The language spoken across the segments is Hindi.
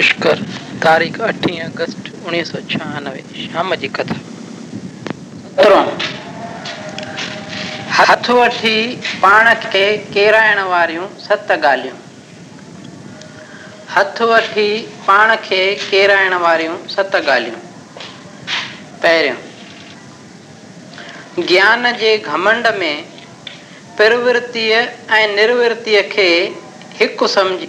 पुष्कर तारीख़ अठी अगस्त उणिवीह सौ छहानवे शाम जी कथा। हथ वठी पाण खे केराइण वारियूं सत ॻाल्हियूं हथ वठी पाण खे केराइण वारियूं सत ॻाल्हियूं पहिरियों ज्ञान जे घमंड में प्रवृतीअ ऐं निर्वृतीअ खे हिकु सम्झी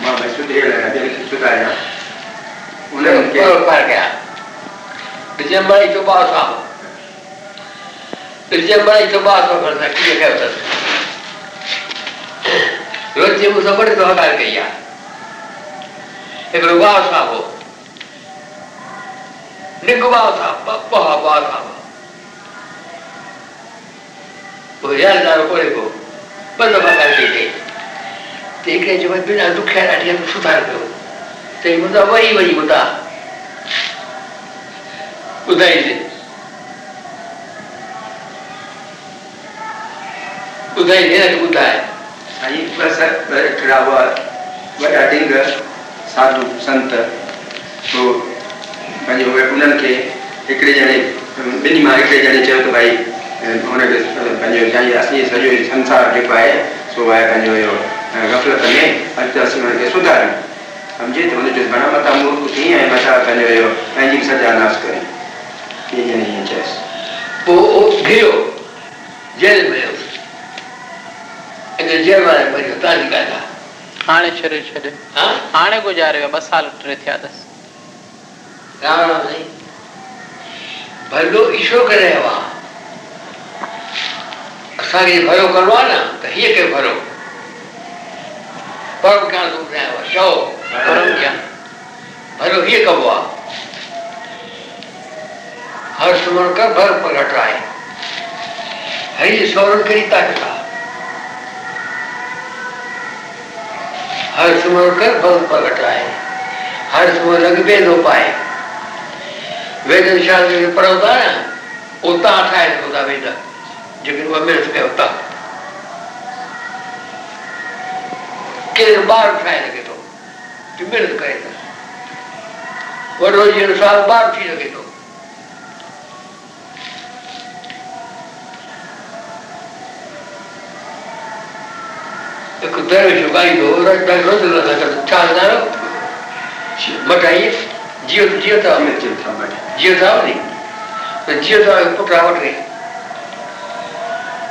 ma Maisudrila abbiamo studiato, uno che quello per che दिसंबर इथं पाऊस आहो डिसेंबर इथं पाऊस वापरता किती काय होतात रोजचे मुसफर तो हकार कैया एक रुबा असा हो निगुबा असा पप्प हा बास हा भुजाल दारो कोणी को बंद भागाल केले તો યાર દારો કોરે કો બંધ બકાર કે તે કે જો બિના દુખ્યા રાઠી સુધાર કર્યો તે મુદ્દા વહી વહી મુદ્દા ॿुधाईंदे ॿुधाईंदे न ॿुधाए साईं बसि हिकिड़ा हुआ वॾा ॾिंग साधू संत तो पंहिंजे उहे उन्हनि खे हिकिड़े ॼणे ॿिन्ही मां हिकिड़े ॼणे चयो त भई हुनखे पंहिंजो साईं असीं सॼो संसार जेको आहे सो आहे पंहिंजो इहो गफ़लत में अॼु त असीं हुनखे सुधारियूं सम्झे? त हुनजो घणा मथां मूर्ख थी ऐं मथां पंहिंजो इहो पंहिंजी सजा नाश करे। ईअं ईअं चयसि पोइ उहो घिरियो जेल में इन जेल वारे मरियो तव्हांजी ॻाल्हि आहे हाणे छॾे छॾे। हा? हाणे गुज़ारे वियो ॿ साल टे थिया अथसि राम राम साईं भलो ईश्वर करे रहियो आहे असांखे भलो करिणो आहे न त हीअ खे भलो परम ज्ञान तूं ॿुधायो आहे चओ परम ज्ञान। भलो हीअं कबो आहे हर सुमण कर भर प्रगट आहे हरि जे सौरन कहिड़ी ताक़त हर सुमण कर भर प्रगट आहे हर सुमण लॻ ॿिए थो पाए। वेद शास्त्र पढ़ो था न उतां ठाहे सघो था वेद जेके उहा महिनत कयो था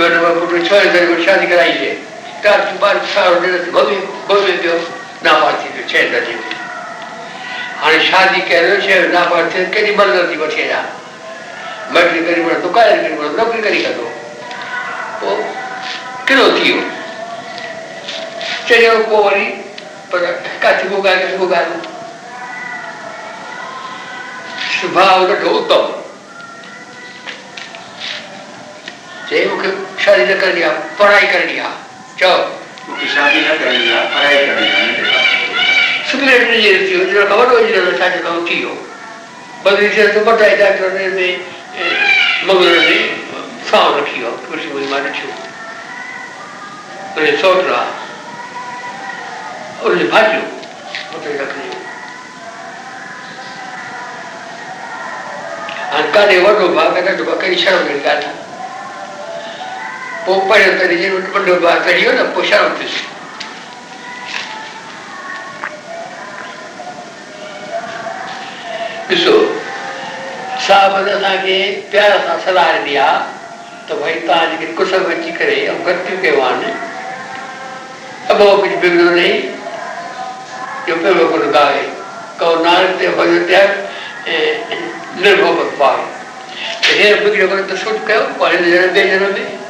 Gönlüme kurdu çözlerimi şanikara işe. Tartı bari sağır neresi kovuyor, kovuyor diyor. না পারছিল ছেলেটা জীব আর শাদি কেন সে না পারছে কেনি বলল দিব ছেলেরা মজলি করি বলো দোকানের করি বলো নৌকরি করি কত ও কেন থিও ছেলে কো বলি কাছে গো গায়ে গো গায়ে স্বভাব ওটা উত্তম चई मूंखे शादी न करणी आहे पढ़ाई करणी आहे चओ मूंखे शादी न करणी आहे पढ़ाई करणी आहे सिगरेट जी थी वियो जो ख़बर न छा चवंदा थी वियो थिए त ॿ डॉक्टर में मगर में साउ रखी वियो कुर्सी में माँ ॾिठो उनजो सौट आहे उनजो भाॼियो मथे रखियो हाणे काॾे वॾो भाउ काॾे नंढो भाउ कहिड़ी शर्म कहिड़ी ॻाल्हि आहे चढ़ी वियो न पोइ शर्म थियुसि ॾिसो साहब असांखे प्यार सां सलाह ॾिनी आहे त भई तव्हां जेके कुसम अची करे ऐं ग़लतियूं कयूं आहिनि अॿो कुझु बिगड़ो न जो पहिरियों कुझु ॻाए कहो नानक ते भॼो त्याग ऐं निर्भोपत पाए। त हींअर बिगड़ियो कोन्हे त सुठ कयो पोइ हिन जनम ॿिए जनम में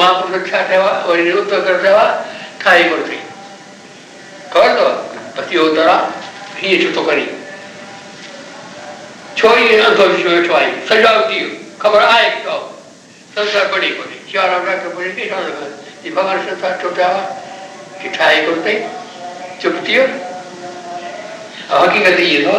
महापुरुष आहे वरी उतो करे चयो आहे ठाही कोन अथई ख़बर अथव बसि इहो तर आहे हीअं छो थो करी। छो ईअं अंधो विश्व वेठो आहे सॼो थी वियो ख़बर आहे तो संसार पढ़ी कोन्हे चार डॉक्टर पढ़ी की छा जी भॻवान संसार छो ठाहियो आहे की ठाहे कोन अथई चुप थी वियो हक़ीक़त इहो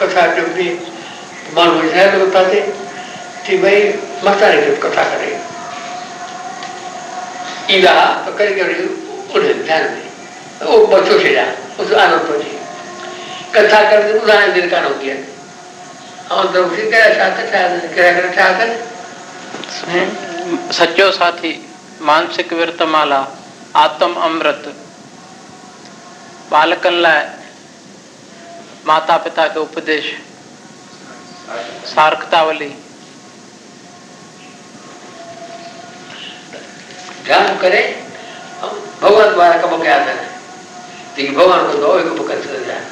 कथा चुपी माण्हू ज़हर लॻो थिए की भई मथां निकिरी कथा करे। ईंदा त करे करे उन ध्यान में उहो बचो छॾिया उस आनंद थो अचे कथा करे ॿुधाइण दिलि कान हूंदी आहे ऐं त कहिड़ा छा त छा कहिड़ा छा कनि सचो साथी मानसिक विर्तमाला, आत्म अमृत। बालकनि माता पिता खे उपदेश सार्कतावली ध्यानु करे भॻवान द्वारा कम कया अथनि जेकी भॻवान कंदो उहे कम करे सघंदा आहिनि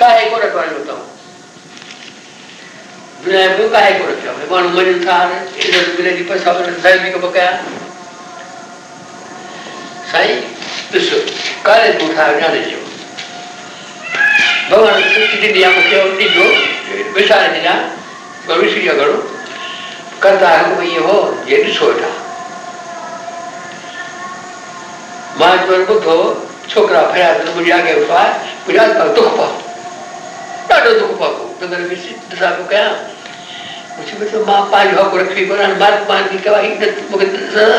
काहे कोन करणु अथऊं दुनिया में काहे कोन थियो माण्हू मञनि था हाणे इज़त मिले थी पैसा धर्मी कम कया साईं कारे तूं ठाहियो ॼाणे जो भॻवान ॾिनी आहे मूंखे ॾिजो विसारे ॾिना विसरी वियो घणो कंदा हुकुम ईअं हो जे ॾिसो वेठा माँ जंहिं ॿुधो छोकिरा फरिया मुंहिंजे अॻे वेठो आहे मुंहिंजा दुख पियो ॾाढो दुख पियो नगर ॾिसां पियो कयां पुछी वेठो माँ पंहिंजो हक़ रखी कोन हाणे माँ पंहिंजी कवाई मूंखे सज़ा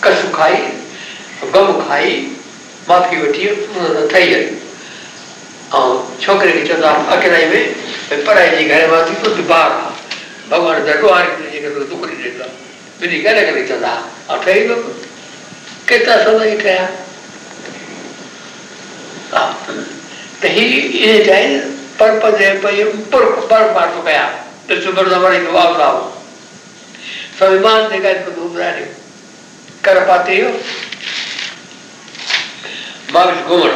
त कसु खाई गम खाई माफ़ी वठी ठही वई ऐं छोकिरे खे चवंदा अकेलाई में भई पढ़ाई जी घर माँ तूं ॿार आहे भॻवान जा ॾुआरी जेके तूं दुख ॾिने थो ॿिन्ही करे करे चवंदा हुआ ऐं ठही वियो केतिरा समय ठहिया त ही इहे चाहे पर पदे पई पर पर पाठो कया मर्द वणी तो वापस आओ स्वाभिमान ते को दूर रहे कर पाते हो? बारिश घुमण।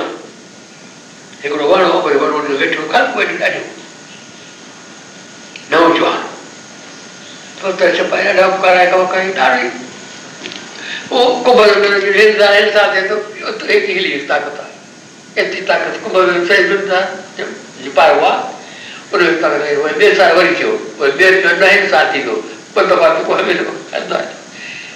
हिकिड़ो वण हो भई वॾो वॾो वेठो खल वेठो ॾाढो। नओं जवान तो त छपाए ॾाढा कराए कम करे ॾाढी वो कुंभल में जो हिलता हिलता थे तो एक हिली ताकत है इतनी ताकत कुंभल में से जो पार हुआ उन्हें ताकत है वो बेसार वरी क्यों वो बेर में नहीं साथी को पत बात को हमें तो अंदर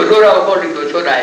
Allura according to Chodai,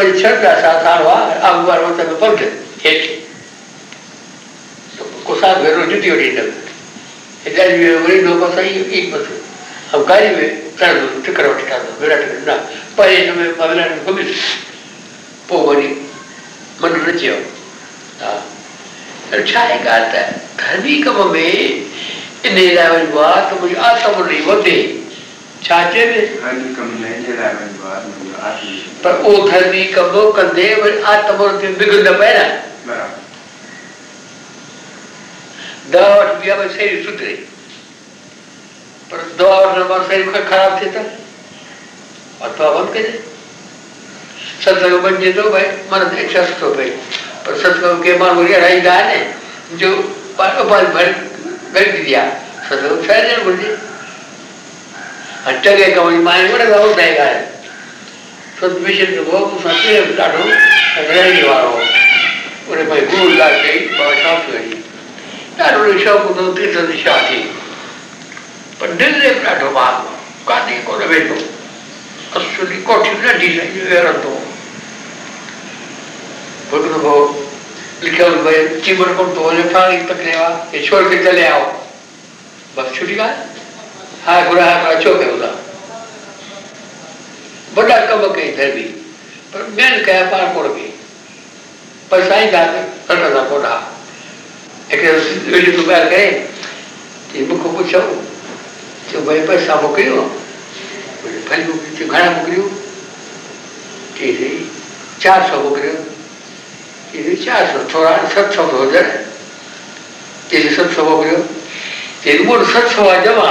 तुंहिंजी भक्ति मुंहिंजो भक्ति हमेशह कयो तूं त्या हिते हा ऐं माँ वाज ते हुआ हेठि कुसा वरी एक टिकर घुमियुसि मन हा। पर छा आहे ॻाल्हि धर्मी कम में इन लाइ वञिबो आहे त मुंहिंजी आत्म ॾेई वधे छा चइबे धर्मी कम में इन लाइ वञिबो आहे मुंहिंजो आत्मी पर उहो धर्मी कम कंदे वरी आत्म ते बिगड़ न पए न बराबरि। दवा वठी बि आहे भई शरीर सुधरे। पर दवा वठण पाण शरीर ख़राबु थिए त? अथवा बंदि कजे सत्संग बणिजे थो भई मन ते इच्छा सुठो पए पर सत्संग के माण्हू अहिड़ा ईंदा आहिनि जो उपाधि भर घड़ी थींदी सत्संग छा ॾियणु घुरिजे कम जी माँ ॿुधाई ॻाल्हि सत मिशन जो हो मूंसां प्रेम ॾाढो रहणी वारो उन भाई गुरू ॻाल्हि कई शास्त्री वञी ॾाढो शौक़ु हूंदो तीर्थ दिशा थी पर दिलि में ॾाढो भाग काॾे कोन वेंदो असुली कोठी नंढी सां रहंदो लिखियो भाई चीमर को तो ने पानी पकड़ेवा ये छोड़ के चले आओ। बस छुट्टी का हाँ बुरा है उदा बड़ा कम के इधर भी। पर मैंने कहा, पार कोड़ के पर साईं का करना था कोड़ा एक वीडियो तो बाहर गए कि मुझको पूछो तो भाई पैसा मोकलियो बोले भाई मोकलियो घना मोकलियो चार सौ थोड़ा सत सौ हो जाए। कि सत सौ मोकलियो कि बोल सत सौ आ जमा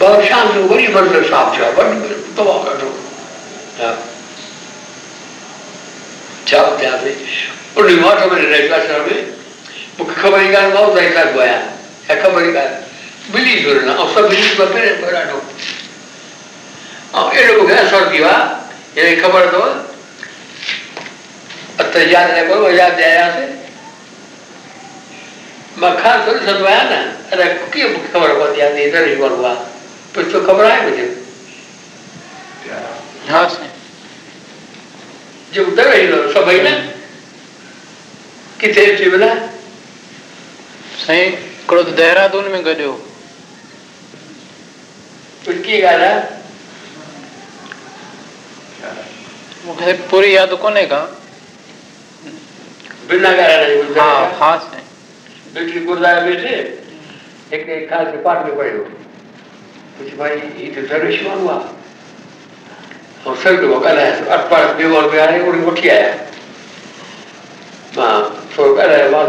हो बड़ी बड़ी साफ़ छा बड़ी दवा करो चाप जाते और रिमोट में रहेगा सर में मुख्य खबर का बहुत ऐसा हुआ है खबर का बिली जोड़ना और सब बिली पर पेरे बड़ा नो और ये लोग है सर दीवा ये खबर दो अत याद रहे को याद आया से मखा थोड़ी समझाया ना अरे क्यों खबर को दिया नहीं इधर ही हुआ कुछ तो खबर आए मुझे। हाँ से उधर ही लो सब है ना? कितने थी बोला साईं हिकिड़ो त देहरादून में गॾियो कुछ की ॻाल्हि आहे मूंखे पूरी यादि कोन्हे का बिना ॻाल्हाइण जी हा। हा साईं बेटी गुरुद्वारे वेठे हिकिड़े ख़ासि पाठ में पढ़ियो कुझु भाई त दरवेश माण्हू आहे ऐं सभु को ॻाल्हाए अठपाड़ ॿियो और वठी आया माँ थोरो ॻाल्हायो माँ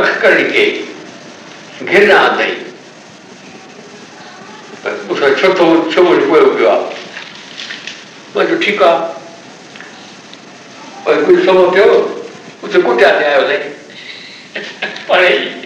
अखि करणी कई घिरना अथई मूंसां छो थो छो पियो आहे माँ चयो ठीकु आहे वरी कुझु समय थियो उते कुटिया ते आयो साईं पढ़े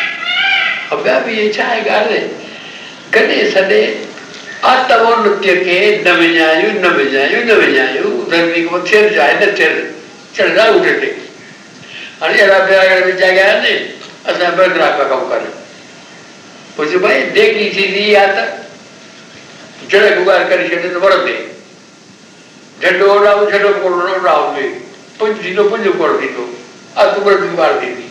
ऐं ॿिया बि इहे छा आहे ॻाल्हि गॾे सॾे आतमो नृत्य खे न विञायूं न विञायूं न विञायूं धरती को थियनि चाहे न थियनि चढ़ंदा उठ ते ॿ ग्राहक कमु कनि पुछ भाई देगी थींदी त झंडो झंडो पुंज पुंज कोड़ थींदो अधु बीमार थींदी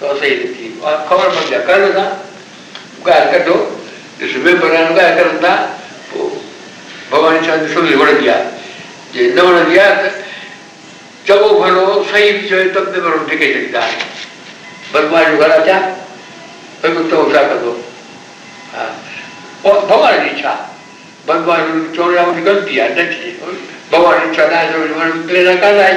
त सही न थी उहा ख़बर था पोइ भॻवान इच्छा ॾिसो वणंदी आहे जे न वणंदी आहे त चङो भलो सही बि चयो त बि भलो टिके छॾींदा बदमाश घर अचा भई कुझु चओ छा कंदो हा पोइ भॻवान जी इच्छा बदमाश चवण जा मुंहिंजी ग़लती आहे न थिए भॻवान जी इच्छा न आहे प्रेरणा कान आई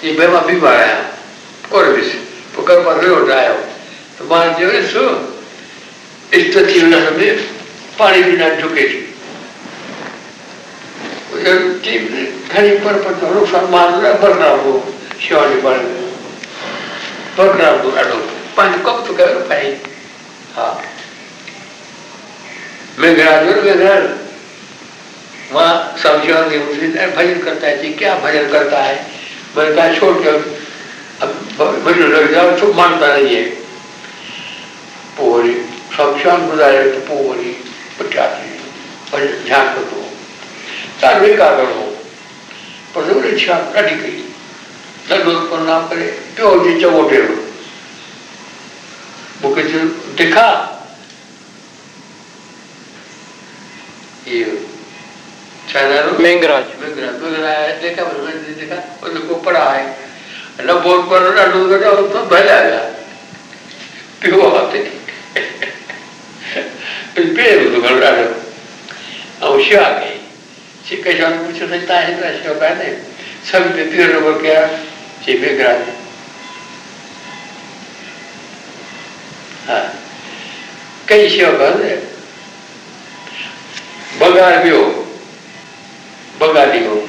चई भई माँ बीमार आहियाँ कोन वियुसि पोइ करपाती वटि आयो। त माँ चयो ॾिस इष्ट थी हुन में पाणी बिना झुके थी घणी परपंच सम्मान बदनाम हो शिवाजी पाणी बदनाम हो ॾाढो पंहिंजो कमु थो कयो भाई हा मेघराज मेघराज, वहाँ उस दिन भजन करता है जी, क्या भजन करता है? मैंने कहा छोड़ के अब लग जाओ चुप मानता नहीं है। पोरी शमशान गुजारे तो पोरी पचासी भजन ध्यान करो तार का करो पर जो इच्छा ॾाढी कई ॾाढो प्रणाम करे पियो जी टेड़ो मूंखे चयो दिखा? मेंगराज। मेघराज मेघराज देखा मैंने बंगाली हो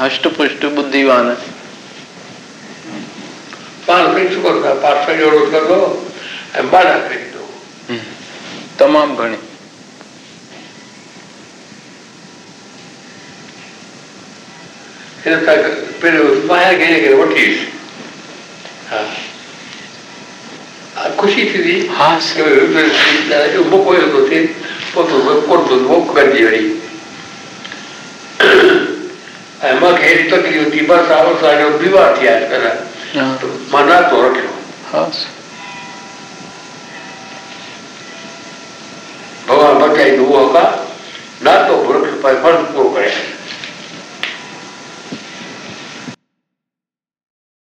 हष्ट पुष्ट बुद्धिवान खरीदो तमामु घणी हिन सां पहिरियों माया खे हिन खे वठी हा हा, ख़ुशी थींदी हा बुक हुयो थो थिए पोइ तो कोन थो बुक कंदी वरी ऐं मूंखे हेॾी तकलीफ़ थी